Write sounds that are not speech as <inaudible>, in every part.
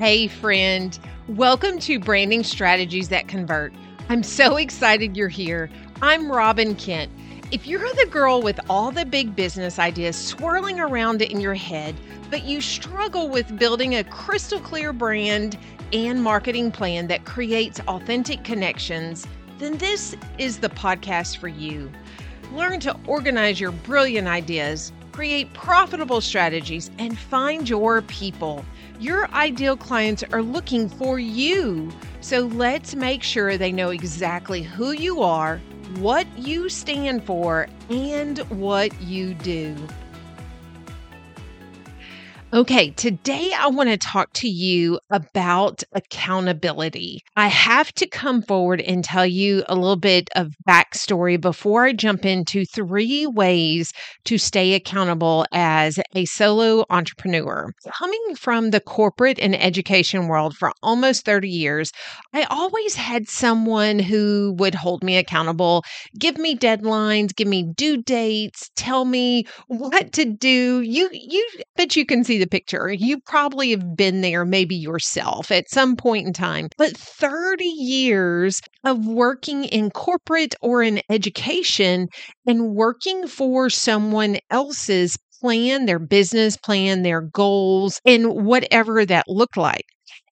Hey, friend. Welcome to Branding Strategies That Convert. I'm so excited you're here. I'm Robbin Kent. If you're the girl with all the big business ideas swirling around in your head, but you struggle with building a crystal clear brand and marketing plan that creates authentic connections, then this is the podcast for you. Learn to organize your brilliant ideas, create profitable strategies, and find your people. Your ideal clients are looking for you. So let's make sure they know exactly who you are, what you stand for, and what you do. Okay, today I want to talk to you about accountability. I have to come forward and tell you a little bit of backstory before I jump into three ways to stay accountable as a solo entrepreneur. Coming from the corporate and education world for almost 30 years, I always had someone who would hold me accountable, give me deadlines, give me due dates, tell me what to do. You you bet you can see the picture. You probably have been there, maybe yourself at some point in time. But 30 years of working in corporate or in education and working for someone else's plan, their business plan, their goals, and whatever that looked like.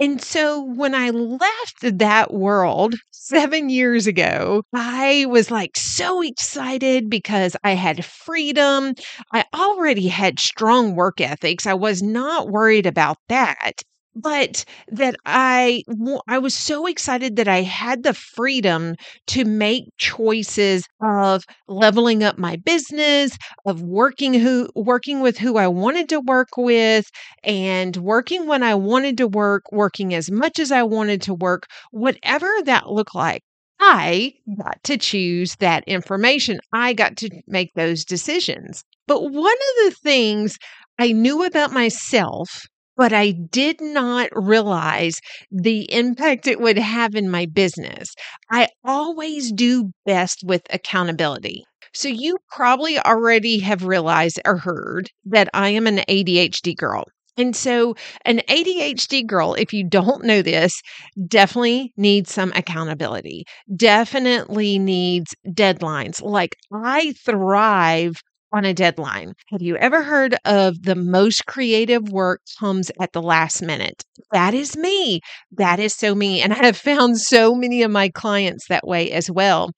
And so when I left that world seven years ago, I was like so excited because I had freedom. I already had strong work ethics. I was not worried about that but that I I was so excited that I had the freedom to make choices of leveling up my business, of working who working with who I wanted to work with and working when I wanted to work, working as much as I wanted to work, whatever that looked like. I got to choose that information. I got to make those decisions. But one of the things I knew about myself but I did not realize the impact it would have in my business. I always do best with accountability. So, you probably already have realized or heard that I am an ADHD girl. And so, an ADHD girl, if you don't know this, definitely needs some accountability, definitely needs deadlines. Like, I thrive on a deadline. Have you ever heard of the most creative work comes at the last minute? That is me. That is so me. And <laughs> I have found so many of my clients that way as well.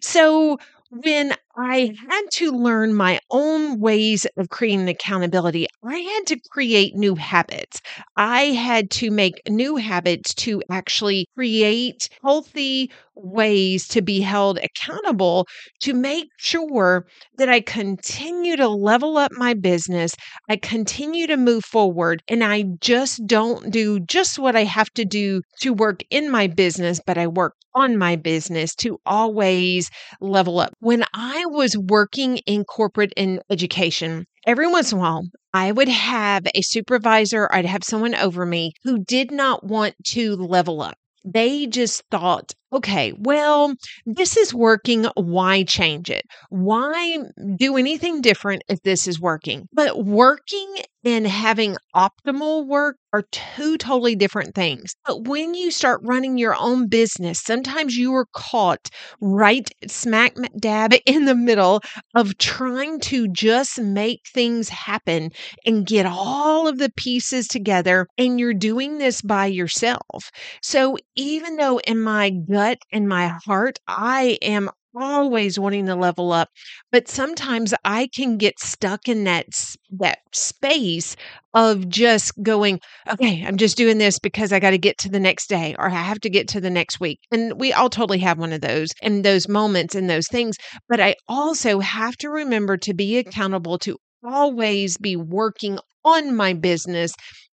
So, when I had to learn my own ways of creating accountability, I had to create new habits. I had to make new habits to actually create healthy ways to be held accountable to make sure that I continue to level up my business. I continue to move forward and I just don't do just what I have to do to work in my business, but I work on my business to always level up. When I was working in corporate and education, every once in a while, I would have a supervisor, I'd have someone over me who did not want to level up. They just thought okay, well, this is working. Why change it? Why do anything different if this is working? But working and having optimal work are two totally different things. But when you start running your own business, sometimes you are caught right smack dab in the middle of trying to just make things happen and get all of the pieces together. And you're doing this by yourself. So even though in my gut, gut and my heart, I am always wanting to level up but sometimes i can get stuck in that that space of just going okay i'm just doing this because i got to get to the next day or i have to get to the next week and we all totally have one of those and those moments and those things but i also have to remember to be accountable to always be working on my business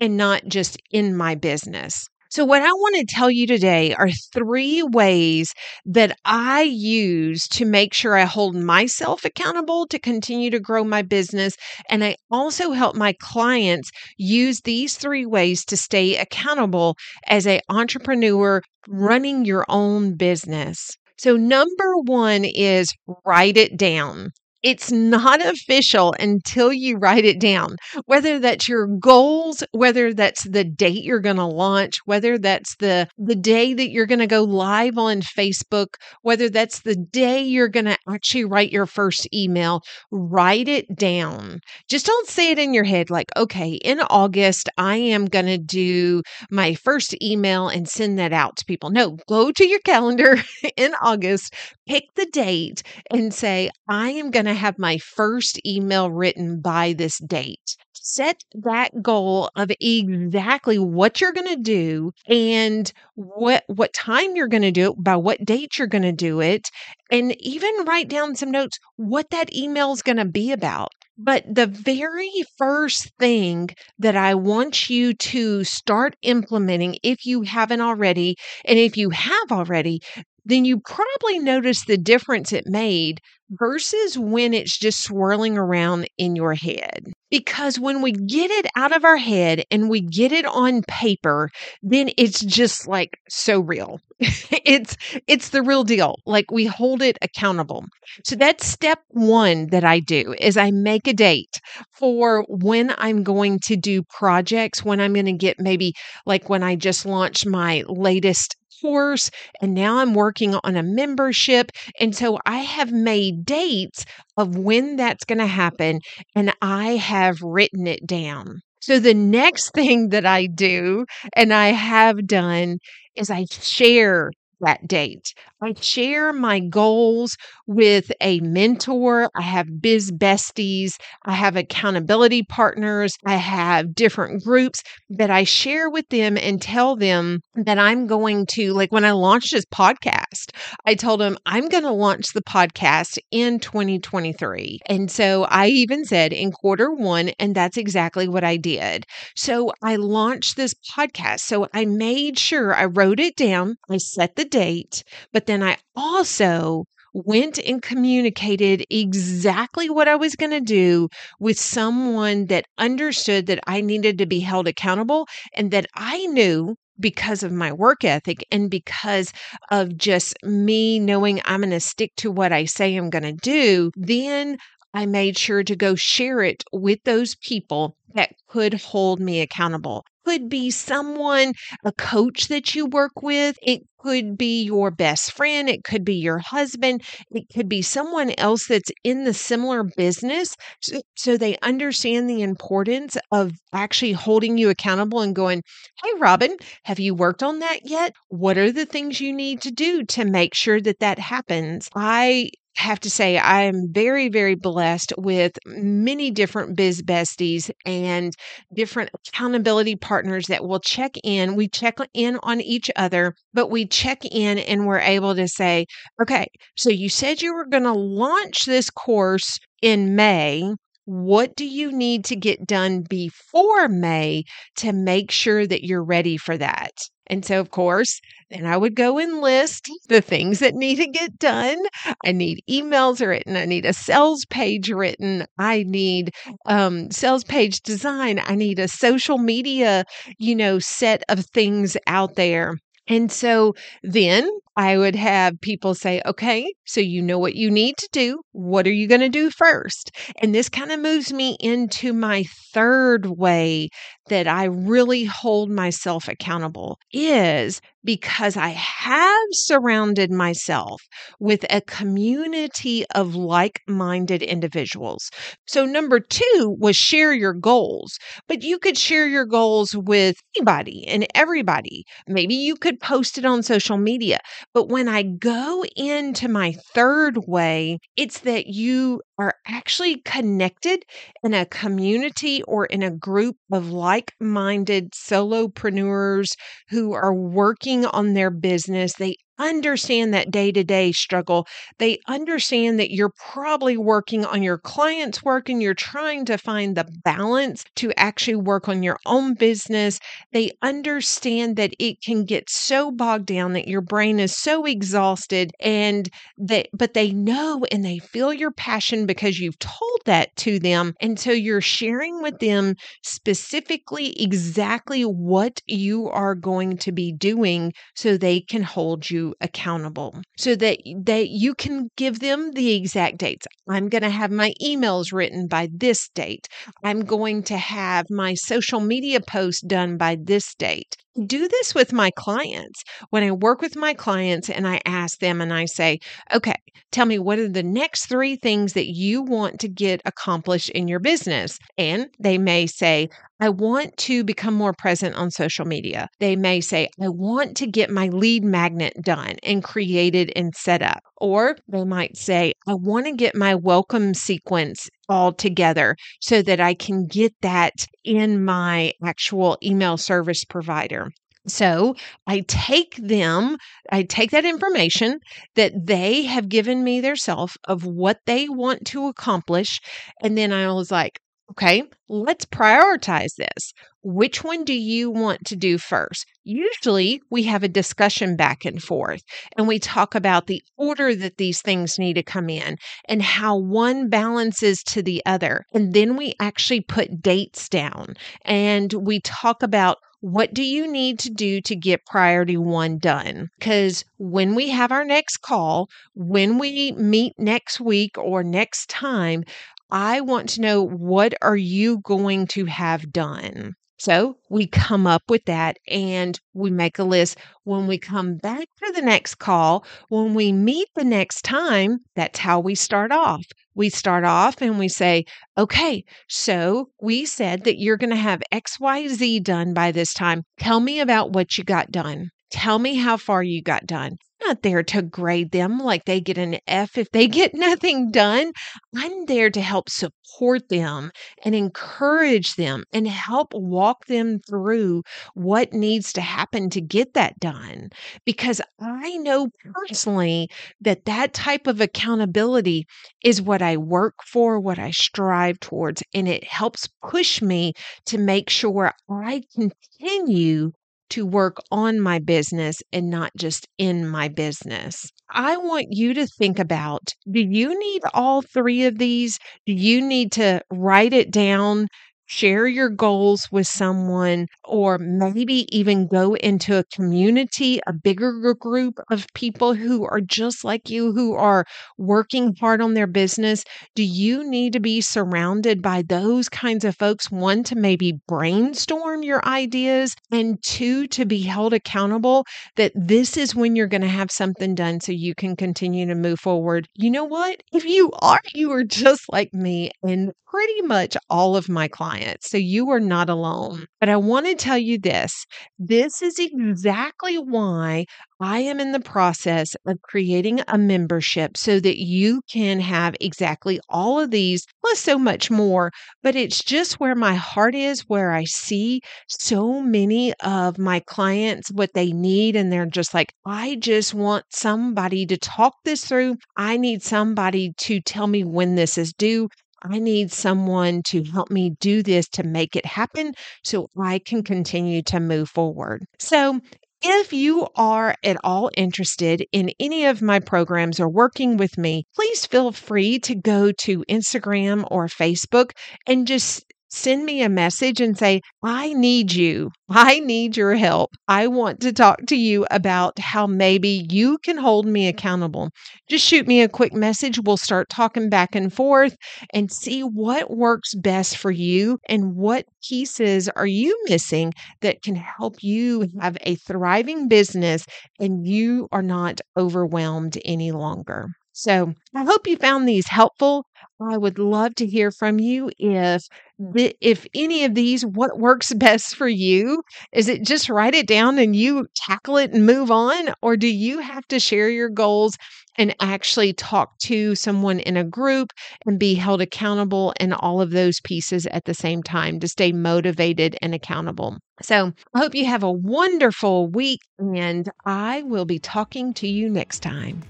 and not just in my business so, what I want to tell you today are three ways that I use to make sure I hold myself accountable to continue to grow my business. And I also help my clients use these three ways to stay accountable as an entrepreneur running your own business. So, number one is write it down. It's not official until you write it down. Whether that's your goals, whether that's the date you're going to launch, whether that's the the day that you're going to go live on Facebook, whether that's the day you're going to actually write your first email, write it down. Just don't say it in your head like, "Okay, in August I am going to do my first email and send that out to people." No, go to your calendar <laughs> in August, pick the date and say, "I am going to have my first email written by this date. Set that goal of exactly what you're going to do and what what time you're going to do it, by what date you're going to do it, and even write down some notes what that email is going to be about. But the very first thing that I want you to start implementing, if you haven't already, and if you have already, then you probably notice the difference it made versus when it's just swirling around in your head. Because when we get it out of our head and we get it on paper, then it's just like so real. <laughs> it's it's the real deal. Like we hold it accountable. So that's step 1 that I do is I make a date for when I'm going to do projects, when I'm going to get maybe like when I just launched my latest course and now I'm working on a membership. And so I have made dates of when that's going to happen and I have written it down. So the next <laughs> thing that I do and I have done is I share that date. I share my goals with a mentor. I have biz besties. I have accountability partners. I have different groups that I share with them and tell them that I'm going to, like when I launched this podcast, I told them I'm going to launch the podcast in 2023. And so I even said in quarter one, and that's exactly what I did. So I launched this podcast. So I made sure I wrote it down, I set the date, but then I also went and communicated exactly what I was going to do with someone that understood that I needed to be held accountable and that I knew because of my work ethic and because of just me knowing I'm going to stick to what I say I'm going to do, then I made sure to go share it with those people that could hold me accountable could be someone, a coach that you work with. It could be your best friend. It could be your husband. It could be someone else that's in the similar business. So, so, they understand the importance of actually holding you accountable and going, Hey, Robbin, have you worked on that yet? What are the things you need to do to make sure that that happens? I have to say I am very, very blessed with many different biz besties and different accountability partners that will check in. We check in on each other, but we check in and we're able to say, okay, so you said you were going to launch this course in May. What do you need to get done before May to make sure that you're ready for that? And so, of course, then I would go and list the things that need to get done. I need emails written. I need a sales page written. I need um, sales page design. I need a social media, you know, set of things out there. And so then I would have people say, okay, so you know what you need to do. What are you going to do first? And this kind of moves me into my third way that I really hold myself accountable is because I have surrounded myself with a community of like minded individuals. So, number two was share your goals, but you could share your goals with anybody and everybody. Maybe you could post it on social media. But when I go into my third way, it's that you are actually connected in a community or in a group of like minded solopreneurs who are working on their business. They understand that day to day struggle. They understand that you're probably working on your client's work and you're trying to find the balance to actually work on your own business. They understand that it can get so bogged down that your brain is so exhausted and that, but they know and they feel your passion because you've told that to them. And so you're sharing with them specifically exactly what you are going to be doing so they can hold you accountable so that that you can give them the exact dates. I'm going to have my emails written by this date. I'm going to have my social media post done by this date do this with my clients. When I work with my clients and I ask them and I say, okay, tell me what are the next three things that you want to get accomplished in your business? And they may say, I want to become more present on social media. They may say, I want to get my lead magnet done and created and set up. Or they might say, I want to get my welcome sequence all together so that I can get that in my actual email service provider. So I take them, I take that information that they have given me their self of what they want to accomplish. And then I was like, Okay, let's prioritize this. Which one do you want to do first? Usually we have a discussion back and forth and we talk about the order that these things need to come in and how one balances to the other. And then we actually put dates down and we talk about what do you need to do to get priority one done? Because when we have our next call, when we meet next week or next time, I want to know what are you going to have done? So we come up with that and we make a list. When we come back to the next call, when we meet the next time, that's how we start off. We start off and we say, okay, so we said that you're going to have XYZ done by this time. Tell me about what you got done. Tell me how far you got done not there to grade them like they get an F if they <laughs> get nothing done. I'm there to help support them and encourage them and help walk them through what needs to happen to get that done. Because I know personally that that type of accountability is what I work for, what I strive towards, and it helps push me to make sure I continue to work on my business and not just in my business. I want you to think about do you need all three of these? Do you need to write it down? Share your goals with someone, or maybe even go into a community, a bigger group of people who are just like you, who are working hard on their business? Do you need to be surrounded by those kinds of folks? One, to maybe brainstorm your ideas, and two, to be held accountable that this is when you're going to have something done so you can continue to move forward. You know what? If you are, you are just like me and pretty much all of my clients. So you are not alone. But I want to tell you this this is exactly why I am in the process of creating a membership so that you can have exactly all of these, plus so much more. But it's just where my heart is, where I see so many of my clients what they need. And they're just like, I just want somebody to talk this through. I need somebody to tell me when this is due. I need someone to help me do this to make it happen so I can continue to move forward. So, if you are at all interested in any of my programs or working with me, please feel free to go to Instagram or Facebook and just send me a message and say, I need you. I need your help. I want to talk to you about how maybe you can hold me accountable. Just shoot me a quick message. We'll start talking back and forth and see what works best for you and what pieces are you missing that can help you have a thriving business and you are not overwhelmed any longer. So I hope you found these helpful. I would love to hear from you if mm. if any of these what works <laughs> best for you is it just write it down and you tackle it and move on or do you have to share your goals and actually talk to someone in a group and be held accountable and all of those pieces at the same time to stay motivated and accountable. So, I hope you have a wonderful week and I will be talking to you next time.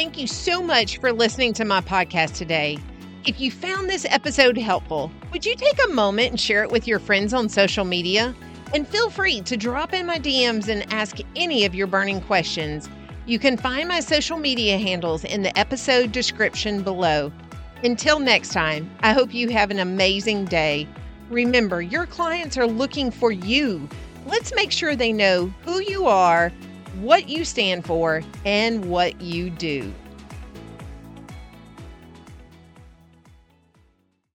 Thank you so much for listening to my podcast today. If you found this episode helpful, would you take a moment and share it with your friends on social media? And feel free to drop in my DMs and ask any of your burning questions. You can find my social media handles in the episode description below. Until next time, I hope you have an amazing day. Remember, your clients are looking for you let's make sure they know who you are, what you stand for, and what you do.